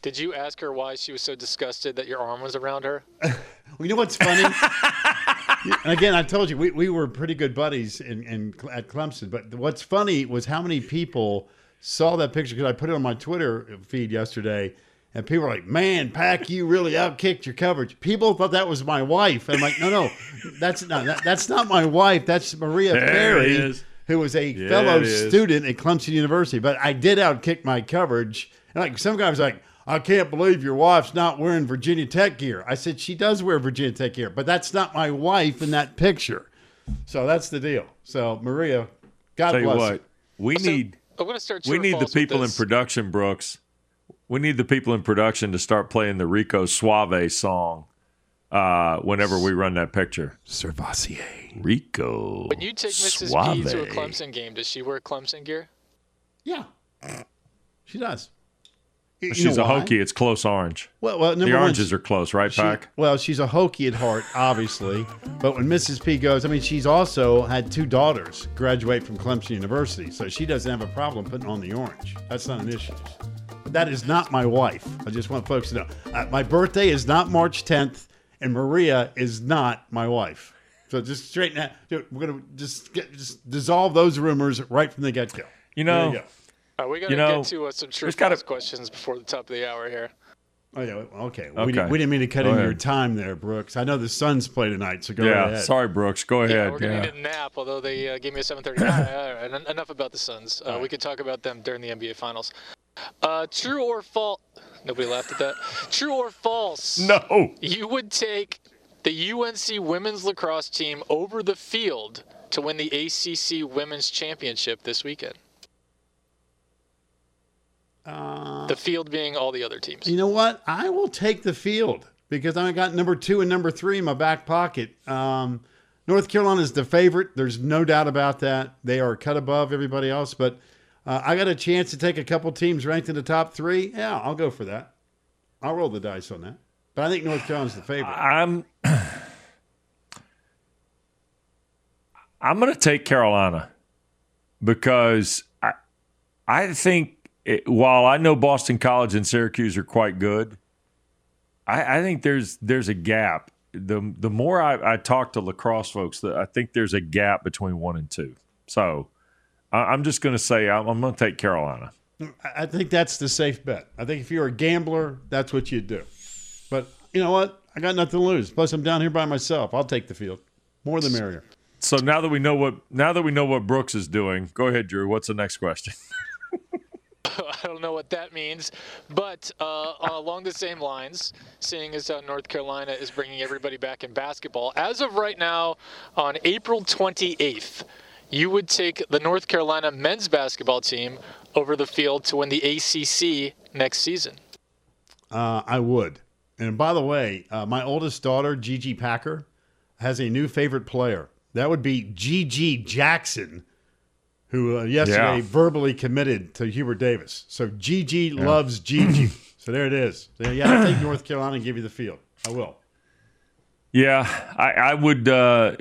Did you ask her why she was so disgusted that your arm was around her? Well, you know what's funny? and again, I told you we, we were pretty good buddies in, in at Clemson. But what's funny was how many people saw that picture because I put it on my Twitter feed yesterday, and people were like, "Man, Pack, you really outkicked your coverage." People thought that was my wife. I'm like, "No, no, that's not that, that's not my wife. That's Maria There Ferry." Who was a Yeah, fellow student at Clemson University, but I did outkick my coverage. And like some guy was like, I can't believe your wife's not wearing Virginia Tech gear. I said, she does wear Virginia Tech gear, but that's not my wife in that picture. So that's the deal. So Maria, God Tell you bless. what, we So, need I'm going to start. we need the people in production, Brooks. We need the people in production to start playing the Rico Suave song uh, whenever we run that picture. Servassier. Rico. When you take Mrs. Suave. P to a Clemson game, does she wear Clemson gear? Yeah, she does. You- you She's a why? Hokie. It's close orange. Well, well, number the one, oranges are close, right, She- Pack? well, she's a Hokie at heart, obviously. but when Mrs. P goes, I mean, she's also had two daughters graduate from Clemson University, so she doesn't have a problem putting on the orange. That's not an issue. But that is not my wife. I just want folks to know. Uh, my birthday is not March 10th, and Maria is not my wife. So just straighten that. We're gonna just get, just dissolve those rumors right from the get go. You know, There you go. We got to You know, get to uh, some true there's false gotta- questions before the top of the hour here. Oh yeah, okay. We, Okay. didn't, we didn't mean to cut Go in your time there, Brooks. I know the Suns play tonight, so go yeah. ahead. Sorry, Brooks. Go Yeah, ahead. we're gonna Yeah. need a nap. Although they uh, gave me a 7:30. all right, all right, en- enough about the Suns. Uh, we could talk about them during the NBA Finals. Uh, true or false? Nobody laughed at that. True or false? No. You would take the UNC women's lacrosse team over the field to win the ACC Women's Championship this weekend. Uh, The field being all the other teams. You know what? I will take the field because I got number two and number three in my back pocket. Um, North Carolina is the favorite. There's no doubt about that. They are cut above everybody else, but uh, I got a chance to take a couple teams ranked in the top three. Yeah, I'll go for that. I'll roll the dice on that. But I think North Carolina's the favorite. I'm I'm going to take Carolina because I I think it, while I know Boston College and Syracuse are quite good, I, I think there's there's a gap. The the more I, I talk to lacrosse folks, the, I think there's a gap between one and two. So I, I'm just going to say I'm, I'm going to take Carolina. I- I think that's the safe bet. I think if you're a gambler, that's what you do. But you know what? I got nothing to lose. Plus, I'm down here by myself. I'll take the field. More the merrier. So now that we know what now that we know what Brooks is doing, go ahead, Drew. What's the next question? I don't know what that means, but uh, along the same lines, seeing as how North Carolina is bringing everybody back in basketball, as of right now, on April 28th, you would take the North Carolina men's basketball team over the field to win the ACC next season. Uh, I would. And by the way, uh, my oldest daughter, Gigi Packer, has a new favorite player. That would be GG Jackson, who uh, yesterday Yeah. verbally committed to Hubert Davis. So Gigi loves Gigi. so there it is. So, yeah, I'll take North Carolina and give you the field. I will. Yeah, I, I would. Uh,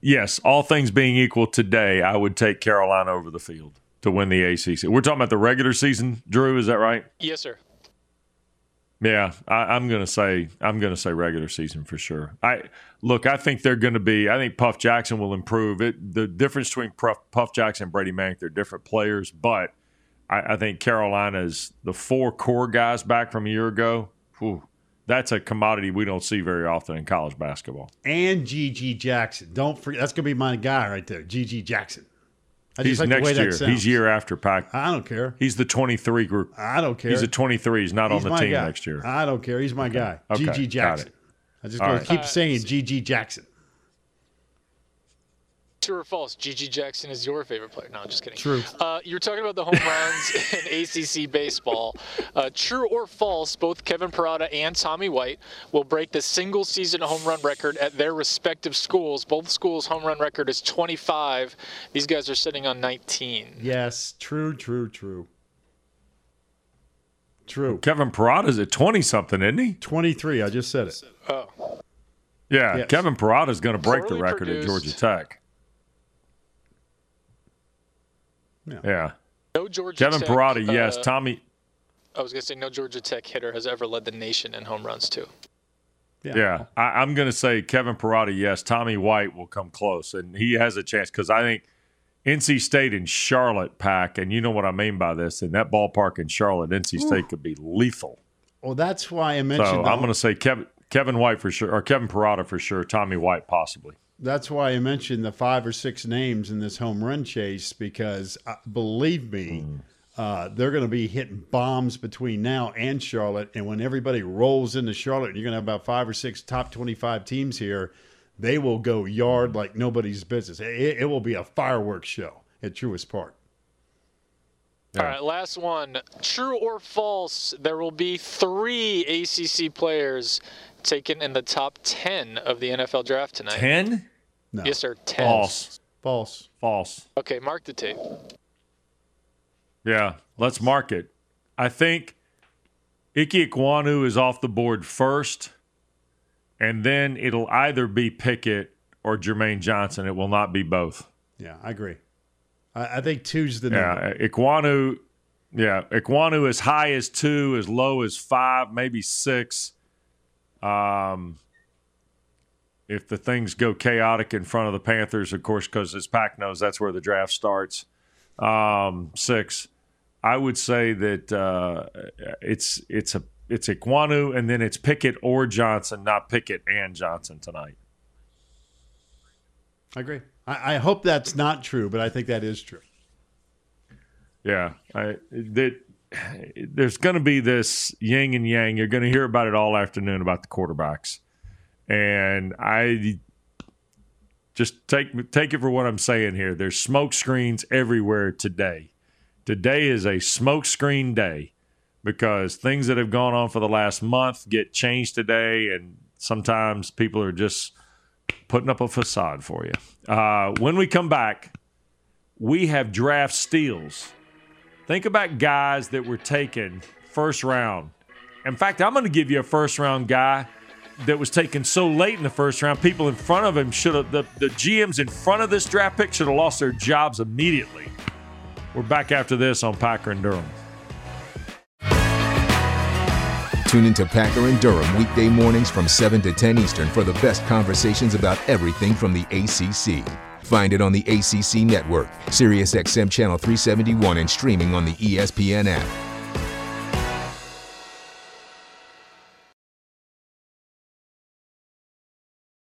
yes, all things being equal today, I would take Carolina over the field to win the ACC. We're talking about the regular season, Drew. Is that right? Yes, sir. Yeah, I, I'm gonna say I'm gonna say regular season for sure. I look, I think they're gonna be. I think Puff Jackson will improve. It the difference between Puff, Puff Jackson and Brady Manek, they're different players, but I, I think Carolina's the four core guys back from a year ago. Whew, that's a commodity we don't see very often in college basketball. And GG Jackson. Don't forget. That's to be my guy right there, GG Jackson. I He's like the way next that year. He's year after Pack. I don't care. He's the 23 group. I don't care. He's a 23. He's not He's on the team guy. next year. I don't care. He's my guy. Okay, Gigi got Jackson. it. I just right. to keep uh, saying GG Jackson. True or false? GG Jackson is your favorite player. No, I'm just kidding. True. Uh, you're talking about the home runs in ACC baseball. Uh, true or false? Both Kevin Parada and Tommy White will break the single season home run record at their respective schools. Both schools' home run record is 25. These guys are sitting on 19. Yes, true, true, true. True. Kevin Parada's at 20 something, isn't he? 23. I just said it. Oh. Yeah, Yes. Kevin Parada's going to break the Poorly record at. Georgia Tech. Yeah. Yeah. No Georgia Kevin Tech, Parada, yes. uh, Tommy, I was going to say no Georgia Tech hitter has ever led the nation in home runs too. yeah. I, I'm going to say Kevin Parada, yes. Tommy White will come close, and he has a chance because I think NC State and Charlotte pack, and you know what I mean by this, in that ballpark in Charlotte, NC State could be lethal. Well, that's why I So mentioned. the- I'm going to say Kevin, Kevin White for sure, or Kevin Parada for sure, Tommy White possibly. That's why I mentioned the five or six names in this home run chase because uh, believe me, Hmm. uh, they're going to be hitting bombs between now and Charlotte. And when everybody rolls into Charlotte, you're going to have about five or six top 25 teams here. they will go yard like nobody's business. It, it will be a fireworks show at Truist Park. All right, last one. True or false? There will be three ACC players taken in the top 10 of the NFL draft tonight. 10? No. Yes, sir. 10. False. False. False. Okay, mark the tape. Yeah, let's mark it. I think Ike Ekwonu is off the board first, and then it'll either be Pickett or Jermaine Johnson. It will not be both. Yeah, I agree. I, I think two's the number. Yeah, Ekwonu. Yeah, Ekwonu as high as two, as low as five, maybe six. Um, if the things go chaotic in front of the Panthers, of course, because as Pack knows, that's where the draft starts. Um, six. I would say that uh, it's it's a it's Ekwonu, and then it's Pickett or Johnson, not Pickett and Johnson tonight. I agree. I, I hope that's not true, but I think that is true. Yeah, I, that there's going to be this yin and yang. You're going to hear about it all afternoon about the quarterbacks, and I just take take it for what I'm saying here. There's smoke screens everywhere today. Today is a smoke screen day because things that have gone on for the last month get changed today, and sometimes people are just putting up a facade for you. Uh, when we come back, we have draft steals. Think about guys that were taken first round. In fact, I'm going to give you a first round guy that was taken so late in the first round. People in front of him should have, the, the GMs in front of this draft pick should have lost their jobs immediately. We're back after this on Packer and Durham. Tune into Packer and Durham weekday mornings from 7 to 10 Eastern for the best conversations about everything from the ACC. Find it on the ACC network, SiriusXM Channel 371, and streaming on the ESPN app.